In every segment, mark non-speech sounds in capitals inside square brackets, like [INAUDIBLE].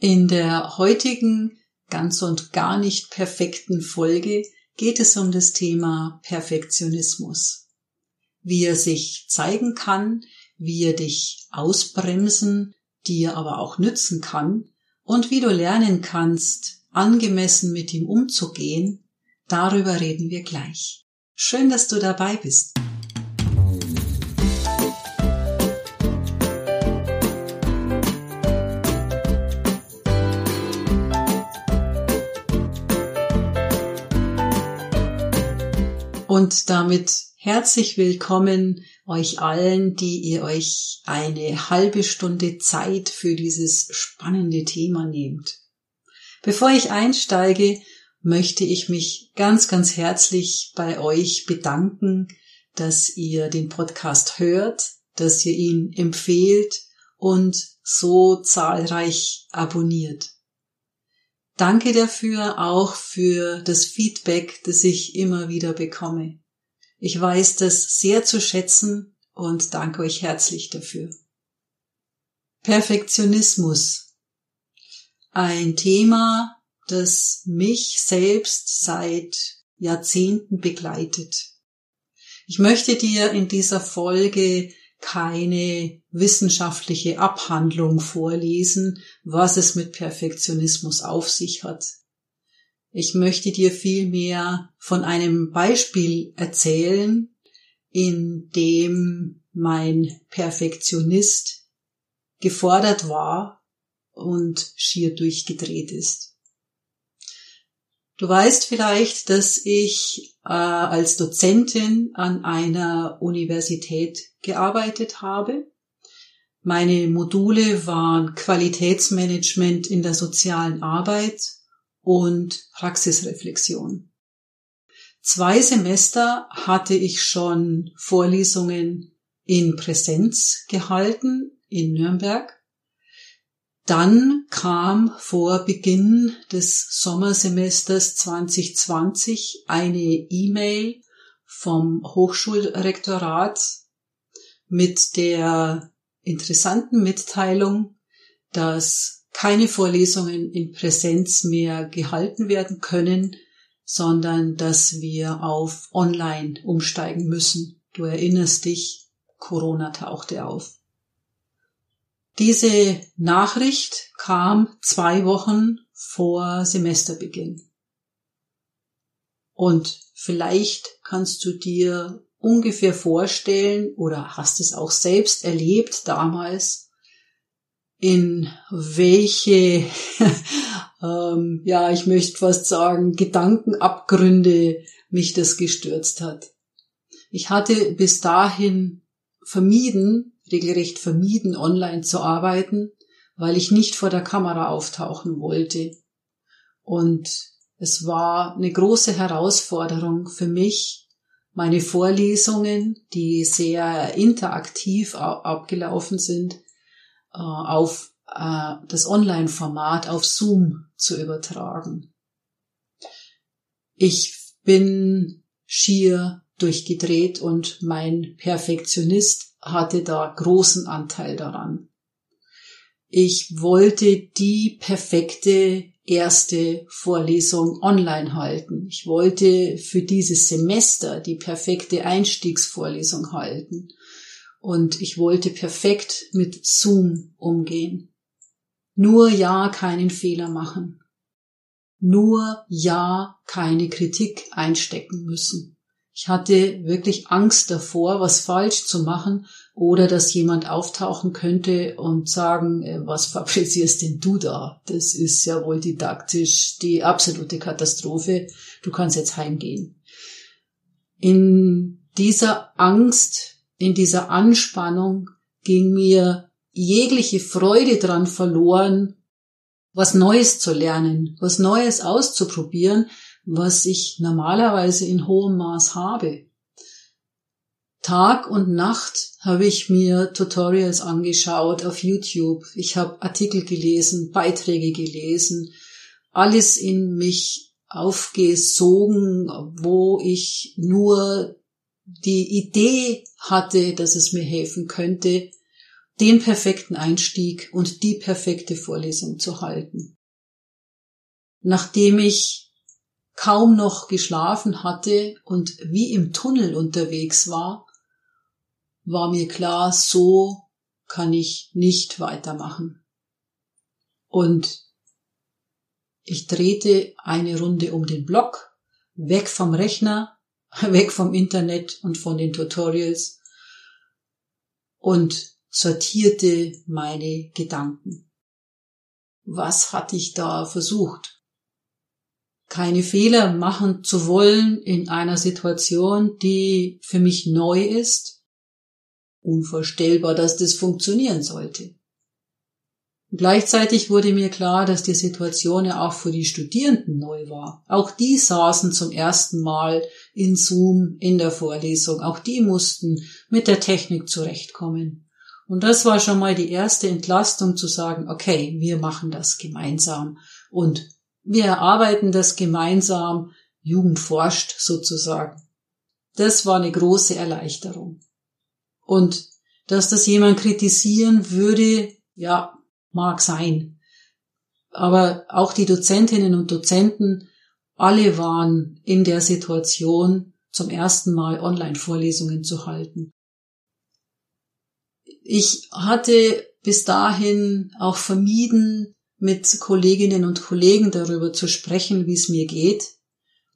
In der heutigen ganz und gar nicht perfekten Folge geht es um das Thema Perfektionismus. Wie er sich zeigen kann, wie er dich ausbremsen, dir aber auch nützen kann und wie du lernen kannst, angemessen mit ihm umzugehen, darüber reden wir gleich. Schön, dass du dabei bist. Und damit herzlich willkommen euch allen, die ihr euch eine halbe Stunde Zeit für dieses spannende Thema nehmt. Bevor ich einsteige, möchte ich mich ganz, ganz herzlich bei euch bedanken, dass ihr den Podcast hört, dass ihr ihn empfehlt und so zahlreich abonniert. Danke dafür auch für das Feedback, das ich immer wieder bekomme. Ich weiß das sehr zu schätzen und danke euch herzlich dafür. Perfektionismus. Ein Thema, das mich selbst seit Jahrzehnten begleitet. Ich möchte dir in dieser Folge keine wissenschaftliche Abhandlung vorlesen, was es mit Perfektionismus auf sich hat. Ich möchte dir vielmehr von einem Beispiel erzählen, in dem mein Perfektionist gefordert war und schier durchgedreht ist. Du weißt vielleicht, dass ich äh, als Dozentin an einer Universität gearbeitet habe. Meine Module waren Qualitätsmanagement in der sozialen Arbeit und Praxisreflexion. Zwei Semester hatte ich schon Vorlesungen in Präsenz gehalten in Nürnberg dann kam vor Beginn des Sommersemesters 2020 eine E-Mail vom Hochschulrektorat mit der interessanten Mitteilung, dass keine Vorlesungen in Präsenz mehr gehalten werden können, sondern dass wir auf Online umsteigen müssen. Du erinnerst dich, Corona tauchte auf. Diese Nachricht kam zwei Wochen vor Semesterbeginn. Und vielleicht kannst du dir ungefähr vorstellen oder hast es auch selbst erlebt damals, in welche, [LAUGHS] ähm, ja, ich möchte fast sagen, Gedankenabgründe mich das gestürzt hat. Ich hatte bis dahin vermieden, regelrecht vermieden, online zu arbeiten, weil ich nicht vor der Kamera auftauchen wollte. Und es war eine große Herausforderung für mich, meine Vorlesungen, die sehr interaktiv abgelaufen sind, äh, auf äh, das Online-Format, auf Zoom zu übertragen. Ich bin schier durchgedreht und mein Perfektionist hatte da großen Anteil daran. Ich wollte die perfekte erste Vorlesung online halten. Ich wollte für dieses Semester die perfekte Einstiegsvorlesung halten. Und ich wollte perfekt mit Zoom umgehen. Nur ja keinen Fehler machen. Nur ja keine Kritik einstecken müssen. Ich hatte wirklich Angst davor, was falsch zu machen oder dass jemand auftauchen könnte und sagen, äh, was fabrizierst denn du da? Das ist ja wohl didaktisch die absolute Katastrophe. Du kannst jetzt heimgehen. In dieser Angst, in dieser Anspannung ging mir jegliche Freude dran verloren, was Neues zu lernen, was Neues auszuprobieren, was ich normalerweise in hohem Maß habe. Tag und Nacht habe ich mir Tutorials angeschaut auf YouTube. Ich habe Artikel gelesen, Beiträge gelesen, alles in mich aufgesogen, wo ich nur die Idee hatte, dass es mir helfen könnte, den perfekten Einstieg und die perfekte Vorlesung zu halten. Nachdem ich kaum noch geschlafen hatte und wie im Tunnel unterwegs war, war mir klar, so kann ich nicht weitermachen. Und ich drehte eine Runde um den Block, weg vom Rechner, [LAUGHS] weg vom Internet und von den Tutorials und sortierte meine Gedanken. Was hatte ich da versucht? Keine Fehler machen zu wollen in einer Situation, die für mich neu ist. Unvorstellbar, dass das funktionieren sollte. Gleichzeitig wurde mir klar, dass die Situation ja auch für die Studierenden neu war. Auch die saßen zum ersten Mal in Zoom in der Vorlesung. Auch die mussten mit der Technik zurechtkommen. Und das war schon mal die erste Entlastung zu sagen, okay, wir machen das gemeinsam und wir erarbeiten das gemeinsam, Jugend forscht sozusagen. Das war eine große Erleichterung. Und dass das jemand kritisieren würde, ja, mag sein. Aber auch die Dozentinnen und Dozenten, alle waren in der Situation, zum ersten Mal Online-Vorlesungen zu halten. Ich hatte bis dahin auch vermieden, mit Kolleginnen und Kollegen darüber zu sprechen, wie es mir geht,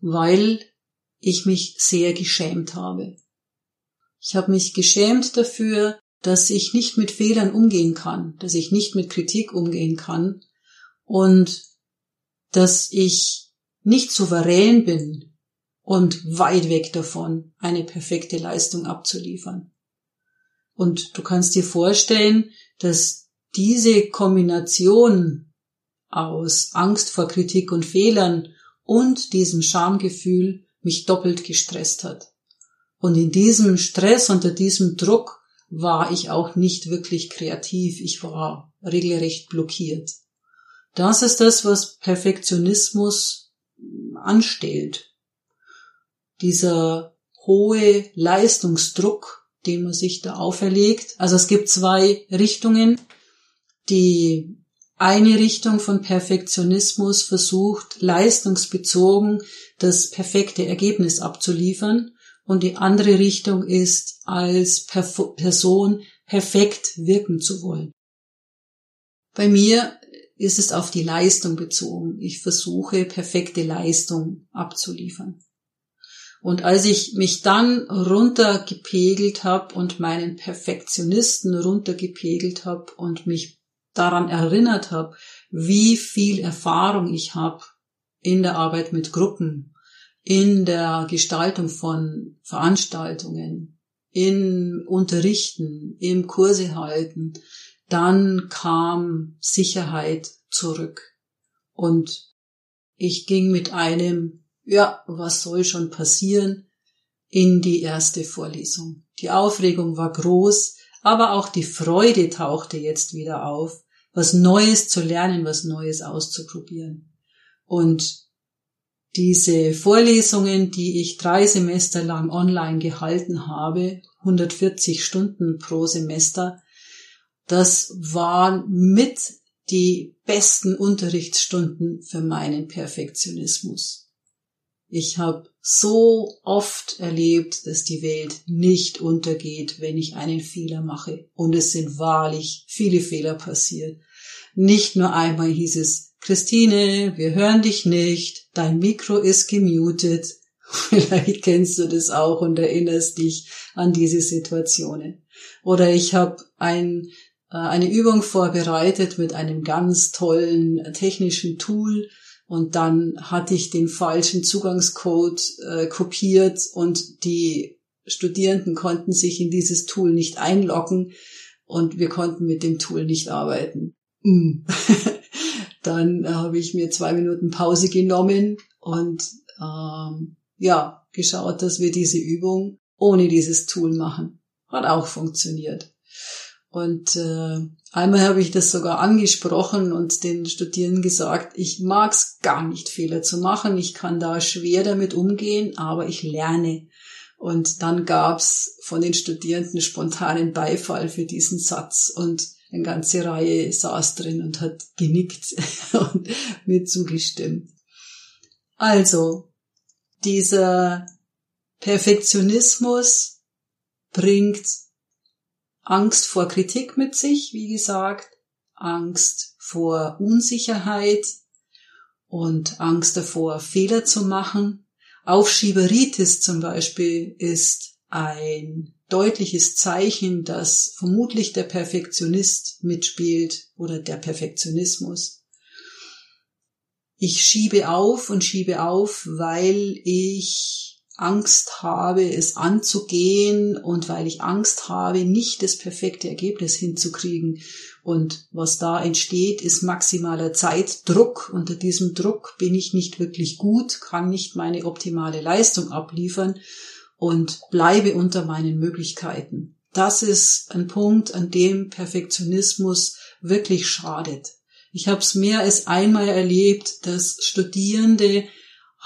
weil ich mich sehr geschämt habe. Ich habe mich geschämt dafür, dass ich nicht mit Fehlern umgehen kann, dass ich nicht mit Kritik umgehen kann und dass ich nicht souverän bin und weit weg davon, eine perfekte Leistung abzuliefern. Und du kannst dir vorstellen, dass diese Kombination aus Angst vor Kritik und Fehlern und diesem Schamgefühl mich doppelt gestresst hat. Und in diesem Stress, unter diesem Druck war ich auch nicht wirklich kreativ. Ich war regelrecht blockiert. Das ist das, was Perfektionismus anstellt. Dieser hohe Leistungsdruck, den man sich da auferlegt. Also es gibt zwei Richtungen. Die eine Richtung von Perfektionismus versucht, leistungsbezogen das perfekte Ergebnis abzuliefern und die andere Richtung ist, als Person perfekt wirken zu wollen. Bei mir ist es auf die Leistung bezogen. Ich versuche perfekte Leistung abzuliefern. Und als ich mich dann runtergepegelt habe und meinen Perfektionisten runtergepegelt habe und mich daran erinnert habe, wie viel Erfahrung ich habe in der Arbeit mit Gruppen, in der Gestaltung von Veranstaltungen, in Unterrichten, im Kurse halten, dann kam Sicherheit zurück. Und ich ging mit einem, ja, was soll schon passieren, in die erste Vorlesung. Die Aufregung war groß, aber auch die Freude tauchte jetzt wieder auf, was Neues zu lernen, was Neues auszuprobieren. Und diese Vorlesungen, die ich drei Semester lang online gehalten habe, 140 Stunden pro Semester, das waren mit die besten Unterrichtsstunden für meinen Perfektionismus. Ich habe so oft erlebt, dass die Welt nicht untergeht, wenn ich einen Fehler mache. Und es sind wahrlich viele Fehler passiert. Nicht nur einmal hieß es, Christine, wir hören dich nicht, dein Mikro ist gemutet. [LAUGHS] Vielleicht kennst du das auch und erinnerst dich an diese Situationen. Oder ich habe ein, äh, eine Übung vorbereitet mit einem ganz tollen technischen Tool und dann hatte ich den falschen Zugangscode äh, kopiert und die Studierenden konnten sich in dieses Tool nicht einloggen und wir konnten mit dem Tool nicht arbeiten. Mm. [LAUGHS] Dann habe ich mir zwei Minuten Pause genommen und ähm, ja, geschaut, dass wir diese Übung ohne dieses Tool machen. Hat auch funktioniert. Und äh, einmal habe ich das sogar angesprochen und den Studierenden gesagt, ich mag's gar nicht, Fehler zu machen. Ich kann da schwer damit umgehen, aber ich lerne. Und dann gab's von den Studierenden spontanen Beifall für diesen Satz und eine ganze Reihe saß drin und hat genickt [LAUGHS] und mir zugestimmt. Also, dieser Perfektionismus bringt Angst vor Kritik mit sich, wie gesagt, Angst vor Unsicherheit und Angst davor, Fehler zu machen. Aufschieberitis zum Beispiel ist ein deutliches Zeichen, dass vermutlich der Perfektionist mitspielt oder der Perfektionismus. Ich schiebe auf und schiebe auf, weil ich Angst habe, es anzugehen und weil ich Angst habe, nicht das perfekte Ergebnis hinzukriegen. Und was da entsteht, ist maximaler Zeitdruck. Unter diesem Druck bin ich nicht wirklich gut, kann nicht meine optimale Leistung abliefern und bleibe unter meinen Möglichkeiten. Das ist ein Punkt, an dem Perfektionismus wirklich schadet. Ich habe es mehr als einmal erlebt, dass Studierende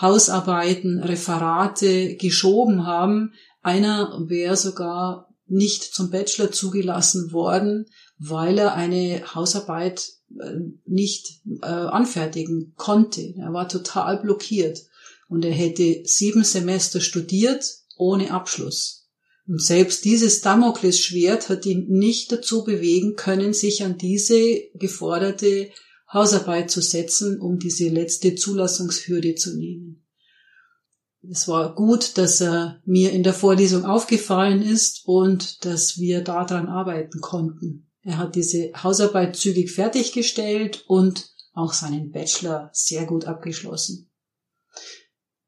Hausarbeiten, Referate geschoben haben. Einer wäre sogar nicht zum Bachelor zugelassen worden, weil er eine Hausarbeit äh, nicht äh, anfertigen konnte. Er war total blockiert und er hätte sieben Semester studiert ohne Abschluss. Und selbst dieses Damoklesschwert hat ihn nicht dazu bewegen können, sich an diese geforderte Hausarbeit zu setzen, um diese letzte Zulassungshürde zu nehmen. Es war gut, dass er mir in der Vorlesung aufgefallen ist und dass wir daran arbeiten konnten. Er hat diese Hausarbeit zügig fertiggestellt und auch seinen Bachelor sehr gut abgeschlossen.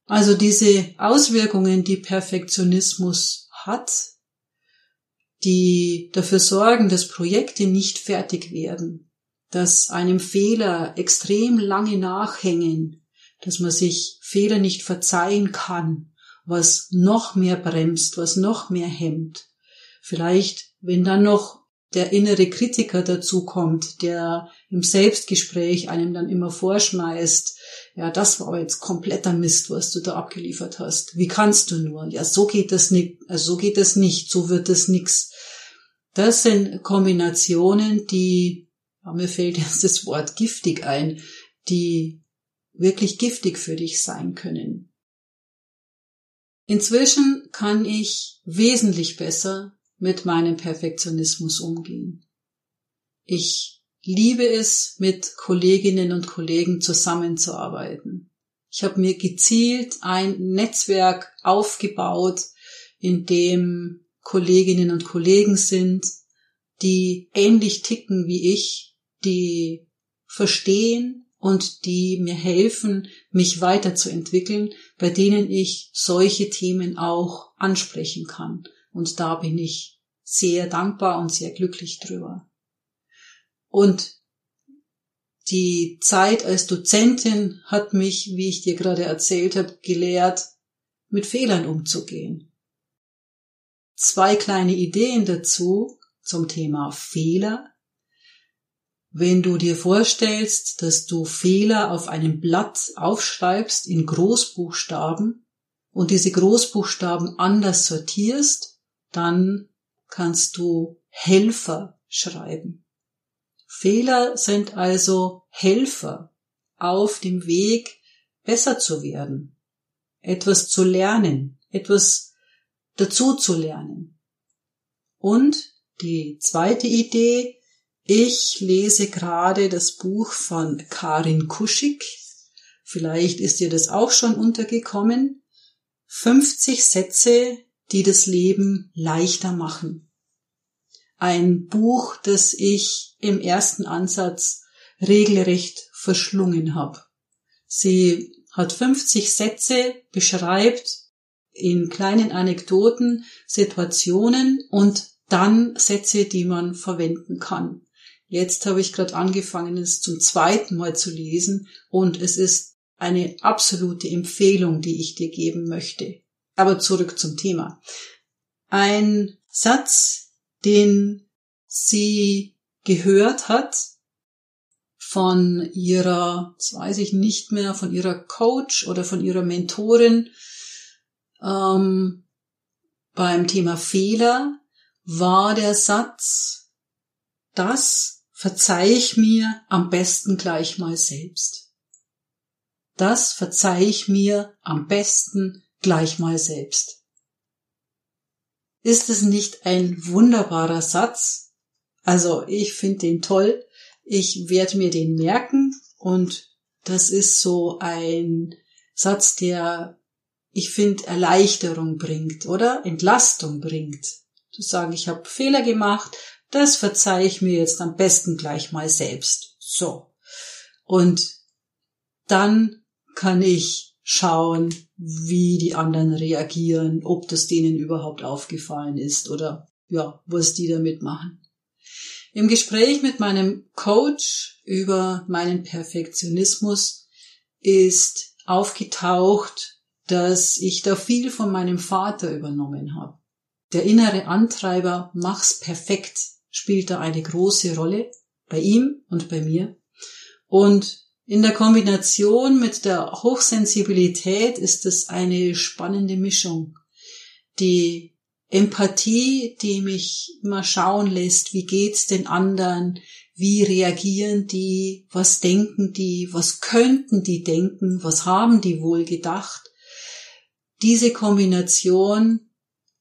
Also diese Auswirkungen, die Perfektionismus hat, die dafür sorgen, dass Projekte nicht fertig werden, dass einem Fehler extrem lange nachhängen, dass man sich Fehler nicht verzeihen kann, was noch mehr bremst, was noch mehr hemmt. Vielleicht, wenn dann noch der innere Kritiker dazu kommt, der im Selbstgespräch einem dann immer vorschmeißt, ja, das war jetzt kompletter Mist, was du da abgeliefert hast. Wie kannst du nur? Ja, so geht das nicht, also so geht das nicht, so wird das nix. Das sind Kombinationen, die aber mir fällt jetzt das Wort giftig ein, die wirklich giftig für dich sein können. Inzwischen kann ich wesentlich besser mit meinem Perfektionismus umgehen. Ich liebe es, mit Kolleginnen und Kollegen zusammenzuarbeiten. Ich habe mir gezielt ein Netzwerk aufgebaut, in dem Kolleginnen und Kollegen sind, die ähnlich ticken wie ich die verstehen und die mir helfen, mich weiterzuentwickeln, bei denen ich solche Themen auch ansprechen kann. Und da bin ich sehr dankbar und sehr glücklich drüber. Und die Zeit als Dozentin hat mich, wie ich dir gerade erzählt habe, gelehrt, mit Fehlern umzugehen. Zwei kleine Ideen dazu zum Thema Fehler wenn du dir vorstellst, dass du Fehler auf einem Blatt aufschreibst in Großbuchstaben und diese Großbuchstaben anders sortierst, dann kannst du Helfer schreiben. Fehler sind also Helfer auf dem Weg, besser zu werden, etwas zu lernen, etwas dazu zu lernen. Und die zweite Idee, ich lese gerade das Buch von Karin Kuschig. Vielleicht ist dir das auch schon untergekommen. 50 Sätze, die das Leben leichter machen. Ein Buch, das ich im ersten Ansatz regelrecht verschlungen habe. Sie hat 50 Sätze, beschreibt in kleinen Anekdoten Situationen und dann Sätze, die man verwenden kann. Jetzt habe ich gerade angefangen, es zum zweiten Mal zu lesen und es ist eine absolute Empfehlung, die ich dir geben möchte. Aber zurück zum Thema. Ein Satz, den sie gehört hat von ihrer, das weiß ich nicht mehr, von ihrer Coach oder von ihrer Mentorin, ähm, beim Thema Fehler war der Satz, das verzeih ich mir am besten gleich mal selbst. Das verzeih ich mir am besten gleich mal selbst. Ist es nicht ein wunderbarer Satz? Also ich finde den toll. Ich werde mir den merken und das ist so ein Satz, der ich finde Erleichterung bringt oder Entlastung bringt. Zu sagen, ich habe Fehler gemacht, das verzeih ich mir jetzt am besten gleich mal selbst. So. Und dann kann ich schauen, wie die anderen reagieren, ob das denen überhaupt aufgefallen ist oder ja, was die damit machen. Im Gespräch mit meinem Coach über meinen Perfektionismus ist aufgetaucht, dass ich da viel von meinem Vater übernommen habe. Der innere Antreiber mach's perfekt spielt da eine große Rolle bei ihm und bei mir. Und in der Kombination mit der Hochsensibilität ist es eine spannende Mischung. Die Empathie, die mich immer schauen lässt, wie geht's den anderen, wie reagieren die, was denken die, was könnten die denken, was haben die wohl gedacht. Diese Kombination,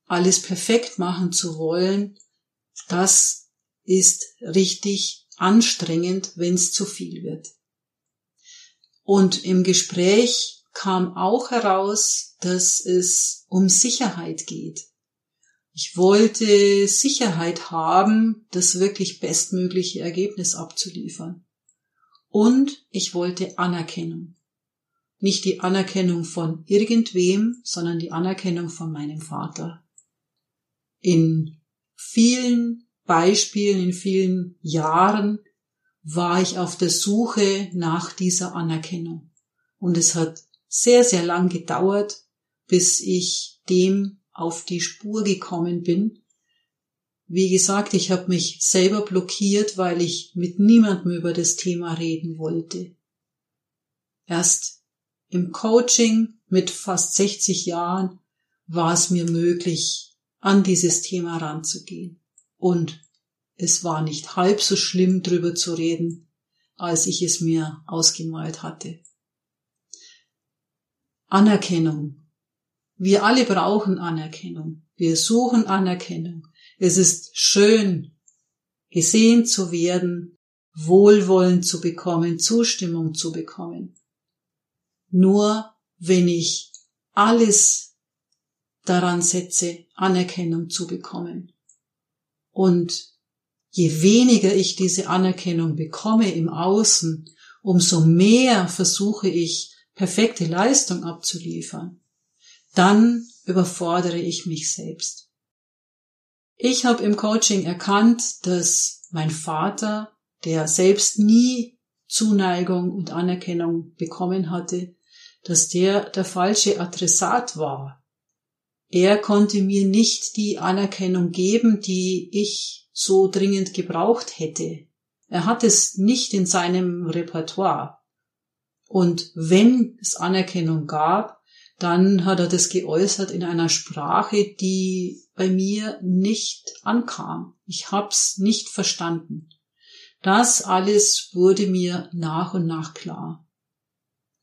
alles perfekt machen zu wollen, das ist richtig anstrengend, wenn es zu viel wird. Und im Gespräch kam auch heraus, dass es um Sicherheit geht. Ich wollte Sicherheit haben, das wirklich bestmögliche Ergebnis abzuliefern. Und ich wollte Anerkennung. Nicht die Anerkennung von irgendwem, sondern die Anerkennung von meinem Vater. In vielen Beispielen, in vielen Jahren war ich auf der Suche nach dieser Anerkennung. Und es hat sehr, sehr lang gedauert, bis ich dem auf die Spur gekommen bin. Wie gesagt, ich habe mich selber blockiert, weil ich mit niemandem über das Thema reden wollte. Erst im Coaching mit fast 60 Jahren war es mir möglich, an dieses Thema ranzugehen. Und es war nicht halb so schlimm, drüber zu reden, als ich es mir ausgemalt hatte. Anerkennung. Wir alle brauchen Anerkennung. Wir suchen Anerkennung. Es ist schön, gesehen zu werden, Wohlwollen zu bekommen, Zustimmung zu bekommen. Nur wenn ich alles daran setze, Anerkennung zu bekommen und je weniger ich diese Anerkennung bekomme im Außen, umso mehr versuche ich, perfekte Leistung abzuliefern. Dann überfordere ich mich selbst. Ich habe im Coaching erkannt, dass mein Vater, der selbst nie Zuneigung und Anerkennung bekommen hatte, dass der der falsche Adressat war. Er konnte mir nicht die Anerkennung geben, die ich so dringend gebraucht hätte. Er hat es nicht in seinem Repertoire. Und wenn es Anerkennung gab, dann hat er das geäußert in einer Sprache, die bei mir nicht ankam. Ich hab's nicht verstanden. Das alles wurde mir nach und nach klar.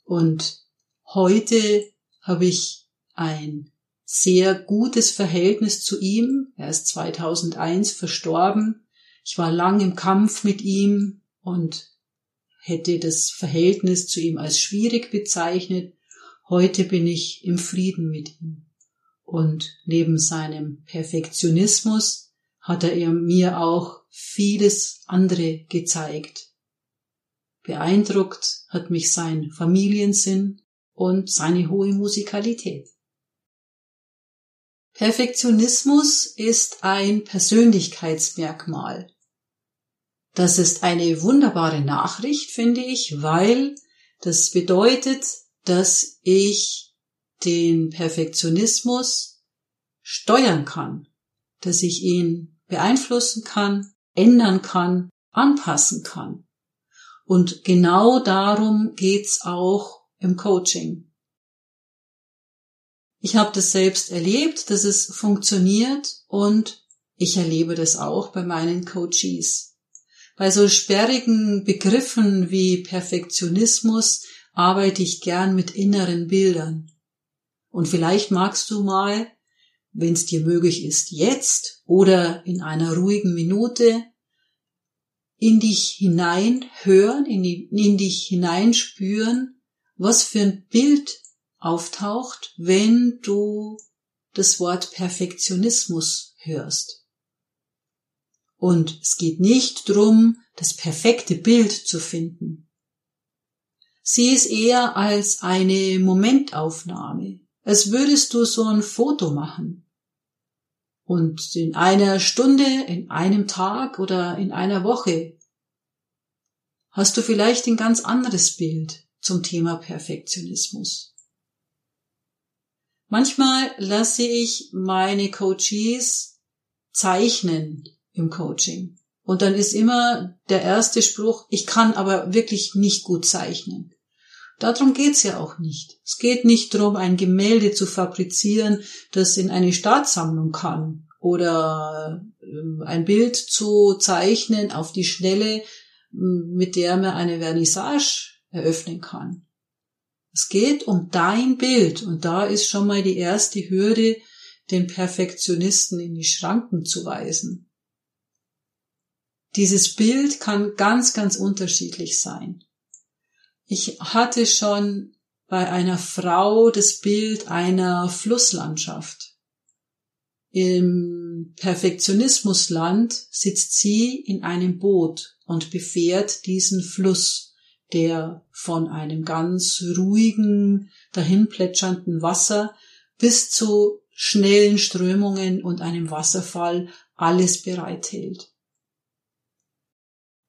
Und heute habe ich ein sehr gutes Verhältnis zu ihm. Er ist 2001 verstorben. Ich war lang im Kampf mit ihm und hätte das Verhältnis zu ihm als schwierig bezeichnet. Heute bin ich im Frieden mit ihm. Und neben seinem Perfektionismus hat er mir auch vieles andere gezeigt. Beeindruckt hat mich sein Familiensinn und seine hohe Musikalität. Perfektionismus ist ein Persönlichkeitsmerkmal. Das ist eine wunderbare Nachricht, finde ich, weil das bedeutet, dass ich den Perfektionismus steuern kann, dass ich ihn beeinflussen kann, ändern kann, anpassen kann. Und genau darum geht's auch im Coaching. Ich habe das selbst erlebt, dass es funktioniert und ich erlebe das auch bei meinen Coaches. Bei so sperrigen Begriffen wie Perfektionismus arbeite ich gern mit inneren Bildern. Und vielleicht magst du mal, wenn es dir möglich ist, jetzt oder in einer ruhigen Minute in dich hineinhören, in, die, in dich hineinspüren, was für ein Bild auftaucht, wenn du das Wort Perfektionismus hörst. Und es geht nicht drum, das perfekte Bild zu finden. Sieh es eher als eine Momentaufnahme, als würdest du so ein Foto machen. Und in einer Stunde, in einem Tag oder in einer Woche hast du vielleicht ein ganz anderes Bild zum Thema Perfektionismus. Manchmal lasse ich meine Coaches zeichnen im Coaching. Und dann ist immer der erste Spruch, ich kann aber wirklich nicht gut zeichnen. Darum geht's ja auch nicht. Es geht nicht darum, ein Gemälde zu fabrizieren, das in eine Staatssammlung kann oder ähm, ein Bild zu zeichnen auf die Schnelle, mit der man eine Vernissage eröffnen kann. Es geht um dein Bild und da ist schon mal die erste Hürde, den Perfektionisten in die Schranken zu weisen. Dieses Bild kann ganz, ganz unterschiedlich sein. Ich hatte schon bei einer Frau das Bild einer Flusslandschaft. Im Perfektionismusland sitzt sie in einem Boot und befährt diesen Fluss der von einem ganz ruhigen, dahinplätschernden Wasser bis zu schnellen Strömungen und einem Wasserfall alles bereithält.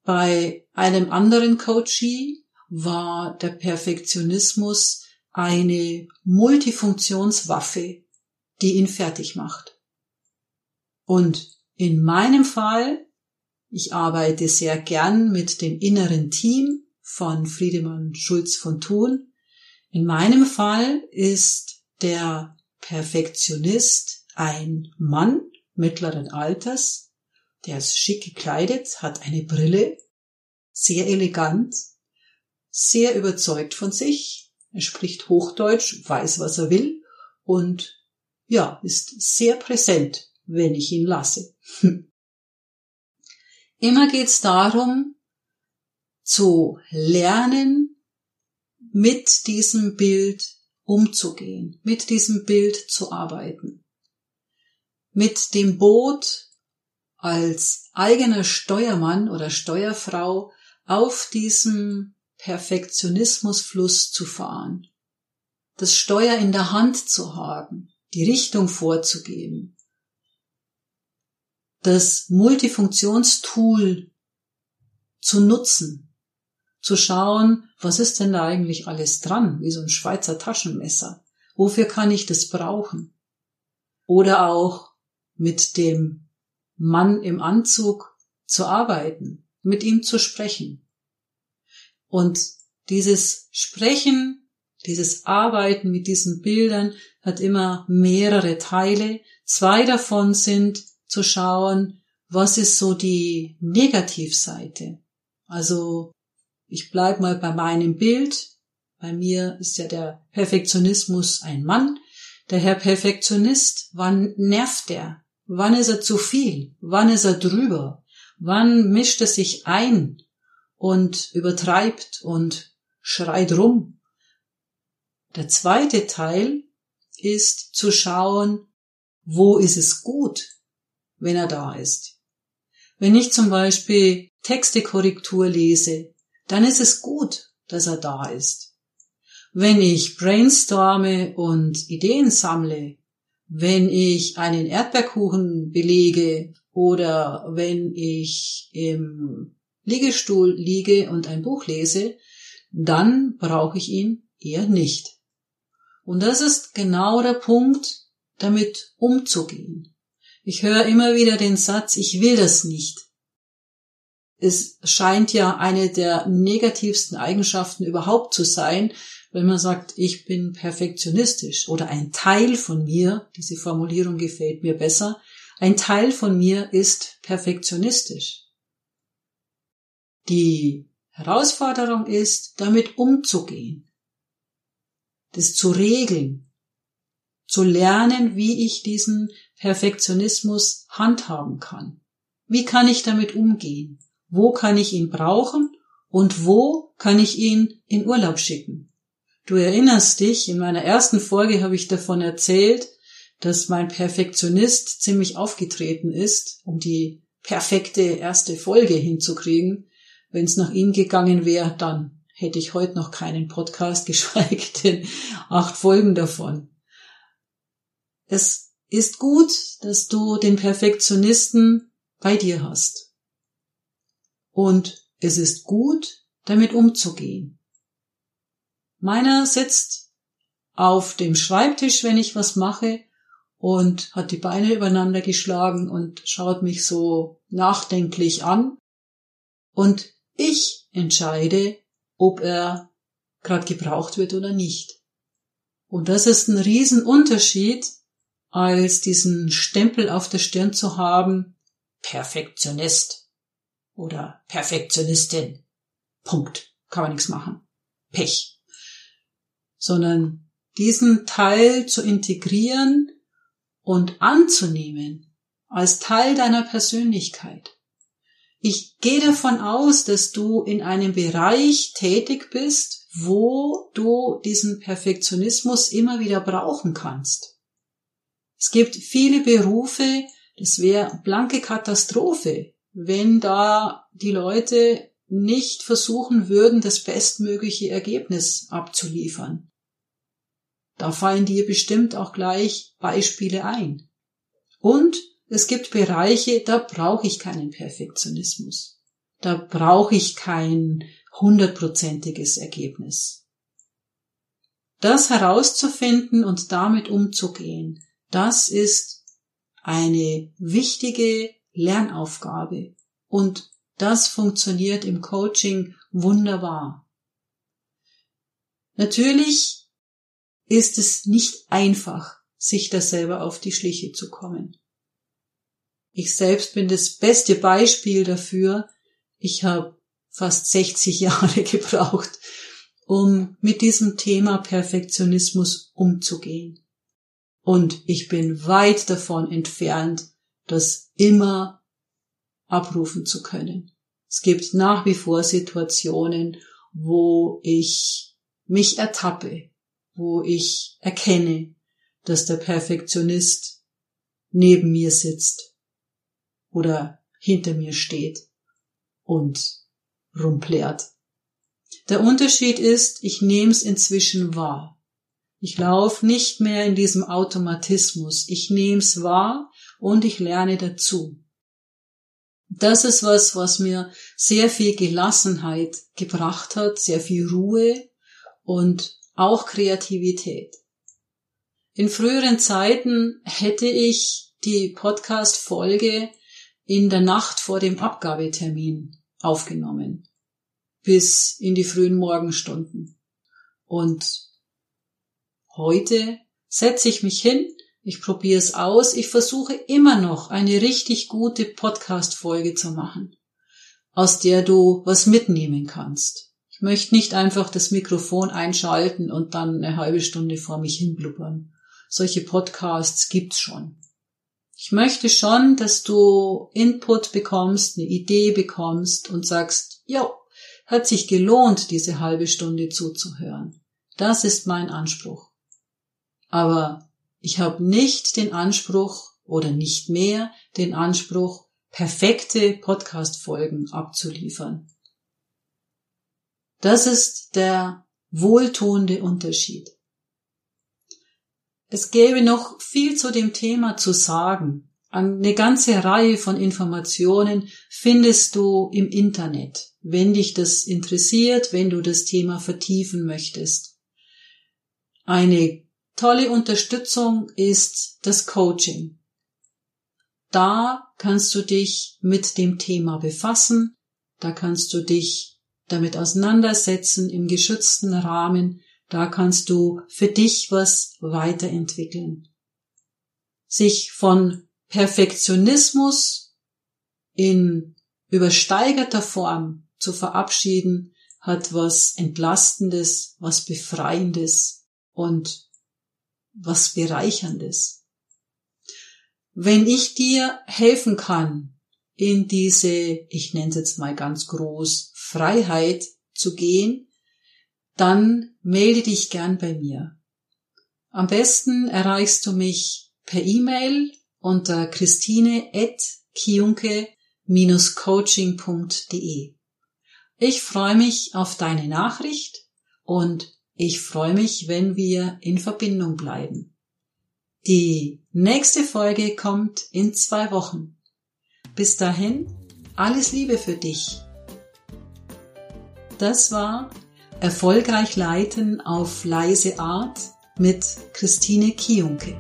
Bei einem anderen Coachee war der Perfektionismus eine Multifunktionswaffe, die ihn fertig macht. Und in meinem Fall, ich arbeite sehr gern mit dem inneren Team, von Friedemann Schulz von Thun. In meinem Fall ist der Perfektionist ein Mann mittleren Alters, der ist schick gekleidet, hat eine Brille, sehr elegant, sehr überzeugt von sich, er spricht Hochdeutsch, weiß, was er will und ja, ist sehr präsent, wenn ich ihn lasse. [LAUGHS] Immer geht's darum, zu lernen, mit diesem Bild umzugehen, mit diesem Bild zu arbeiten. Mit dem Boot als eigener Steuermann oder Steuerfrau auf diesem Perfektionismusfluss zu fahren, das Steuer in der Hand zu haben, die Richtung vorzugeben, das Multifunktionstool zu nutzen, zu schauen, was ist denn da eigentlich alles dran, wie so ein Schweizer Taschenmesser. Wofür kann ich das brauchen? Oder auch mit dem Mann im Anzug zu arbeiten, mit ihm zu sprechen. Und dieses Sprechen, dieses Arbeiten mit diesen Bildern hat immer mehrere Teile. Zwei davon sind zu schauen, was ist so die Negativseite. Also ich bleib mal bei meinem Bild. Bei mir ist ja der Perfektionismus ein Mann. Der Herr Perfektionist, wann nervt er? Wann ist er zu viel? Wann ist er drüber? Wann mischt er sich ein und übertreibt und schreit rum? Der zweite Teil ist zu schauen, wo ist es gut, wenn er da ist. Wenn ich zum Beispiel Textekorrektur lese, dann ist es gut, dass er da ist. Wenn ich brainstorme und Ideen sammle, wenn ich einen Erdbeerkuchen belege oder wenn ich im Liegestuhl liege und ein Buch lese, dann brauche ich ihn eher nicht. Und das ist genau der Punkt, damit umzugehen. Ich höre immer wieder den Satz, ich will das nicht es scheint ja eine der negativsten Eigenschaften überhaupt zu sein, wenn man sagt, ich bin perfektionistisch oder ein Teil von mir, diese Formulierung gefällt mir besser, ein Teil von mir ist perfektionistisch. Die Herausforderung ist, damit umzugehen, das zu regeln, zu lernen, wie ich diesen Perfektionismus handhaben kann. Wie kann ich damit umgehen? Wo kann ich ihn brauchen und wo kann ich ihn in Urlaub schicken? Du erinnerst dich, in meiner ersten Folge habe ich davon erzählt, dass mein Perfektionist ziemlich aufgetreten ist, um die perfekte erste Folge hinzukriegen. Wenn es nach ihm gegangen wäre, dann hätte ich heute noch keinen Podcast, [LAUGHS] geschweige denn acht Folgen davon. Es ist gut, dass du den Perfektionisten bei dir hast. Und es ist gut, damit umzugehen. Meiner sitzt auf dem Schreibtisch, wenn ich was mache, und hat die Beine übereinander geschlagen und schaut mich so nachdenklich an. Und ich entscheide, ob er gerade gebraucht wird oder nicht. Und das ist ein Riesenunterschied, als diesen Stempel auf der Stirn zu haben, Perfektionist oder Perfektionistin. Punkt. Kann man nichts machen. Pech. Sondern diesen Teil zu integrieren und anzunehmen als Teil deiner Persönlichkeit. Ich gehe davon aus, dass du in einem Bereich tätig bist, wo du diesen Perfektionismus immer wieder brauchen kannst. Es gibt viele Berufe, das wäre blanke Katastrophe, wenn da die Leute nicht versuchen würden, das bestmögliche Ergebnis abzuliefern. Da fallen dir bestimmt auch gleich Beispiele ein. Und es gibt Bereiche, da brauche ich keinen Perfektionismus. Da brauche ich kein hundertprozentiges Ergebnis. Das herauszufinden und damit umzugehen, das ist eine wichtige Lernaufgabe und das funktioniert im Coaching wunderbar. Natürlich ist es nicht einfach, sich da selber auf die Schliche zu kommen. Ich selbst bin das beste Beispiel dafür. Ich habe fast 60 [LAUGHS] Jahre gebraucht, um mit diesem Thema Perfektionismus umzugehen. Und ich bin weit davon entfernt, das immer abrufen zu können. Es gibt nach wie vor Situationen, wo ich mich ertappe, wo ich erkenne, dass der Perfektionist neben mir sitzt oder hinter mir steht und rumplärt. Der Unterschied ist, ich nehme es inzwischen wahr. Ich laufe nicht mehr in diesem Automatismus. Ich nehme es wahr und ich lerne dazu. Das ist was, was mir sehr viel Gelassenheit gebracht hat, sehr viel Ruhe und auch Kreativität. In früheren Zeiten hätte ich die Podcast-Folge in der Nacht vor dem Abgabetermin aufgenommen. Bis in die frühen Morgenstunden. Und heute setze ich mich hin, ich probiere es aus, ich versuche immer noch eine richtig gute Podcast-Folge zu machen, aus der du was mitnehmen kannst. Ich möchte nicht einfach das Mikrofon einschalten und dann eine halbe Stunde vor mich hin blubbern. Solche Podcasts gibt's schon. Ich möchte schon, dass du Input bekommst, eine Idee bekommst und sagst, ja, hat sich gelohnt, diese halbe Stunde zuzuhören. Das ist mein Anspruch. Aber ich habe nicht den Anspruch oder nicht mehr den Anspruch, perfekte Podcast-Folgen abzuliefern. Das ist der wohltuende Unterschied. Es gäbe noch viel zu dem Thema zu sagen. Eine ganze Reihe von Informationen findest du im Internet, wenn dich das interessiert, wenn du das Thema vertiefen möchtest. Eine tolle Unterstützung ist das Coaching. Da kannst du dich mit dem Thema befassen, da kannst du dich damit auseinandersetzen im geschützten Rahmen. Da kannst du für dich was weiterentwickeln. Sich von Perfektionismus in übersteigerter Form zu verabschieden, hat was Entlastendes, was Befreiendes und was Bereicherndes. Wenn ich dir helfen kann, in diese, ich nenne es jetzt mal ganz groß, Freiheit zu gehen, dann melde dich gern bei mir. Am besten erreichst du mich per E-Mail unter christine.kiunke-coaching.de. Ich freue mich auf deine Nachricht und ich freue mich, wenn wir in Verbindung bleiben. Die nächste Folge kommt in zwei Wochen. Bis dahin, alles Liebe für dich. Das war Erfolgreich Leiten auf leise Art mit Christine Kiunke.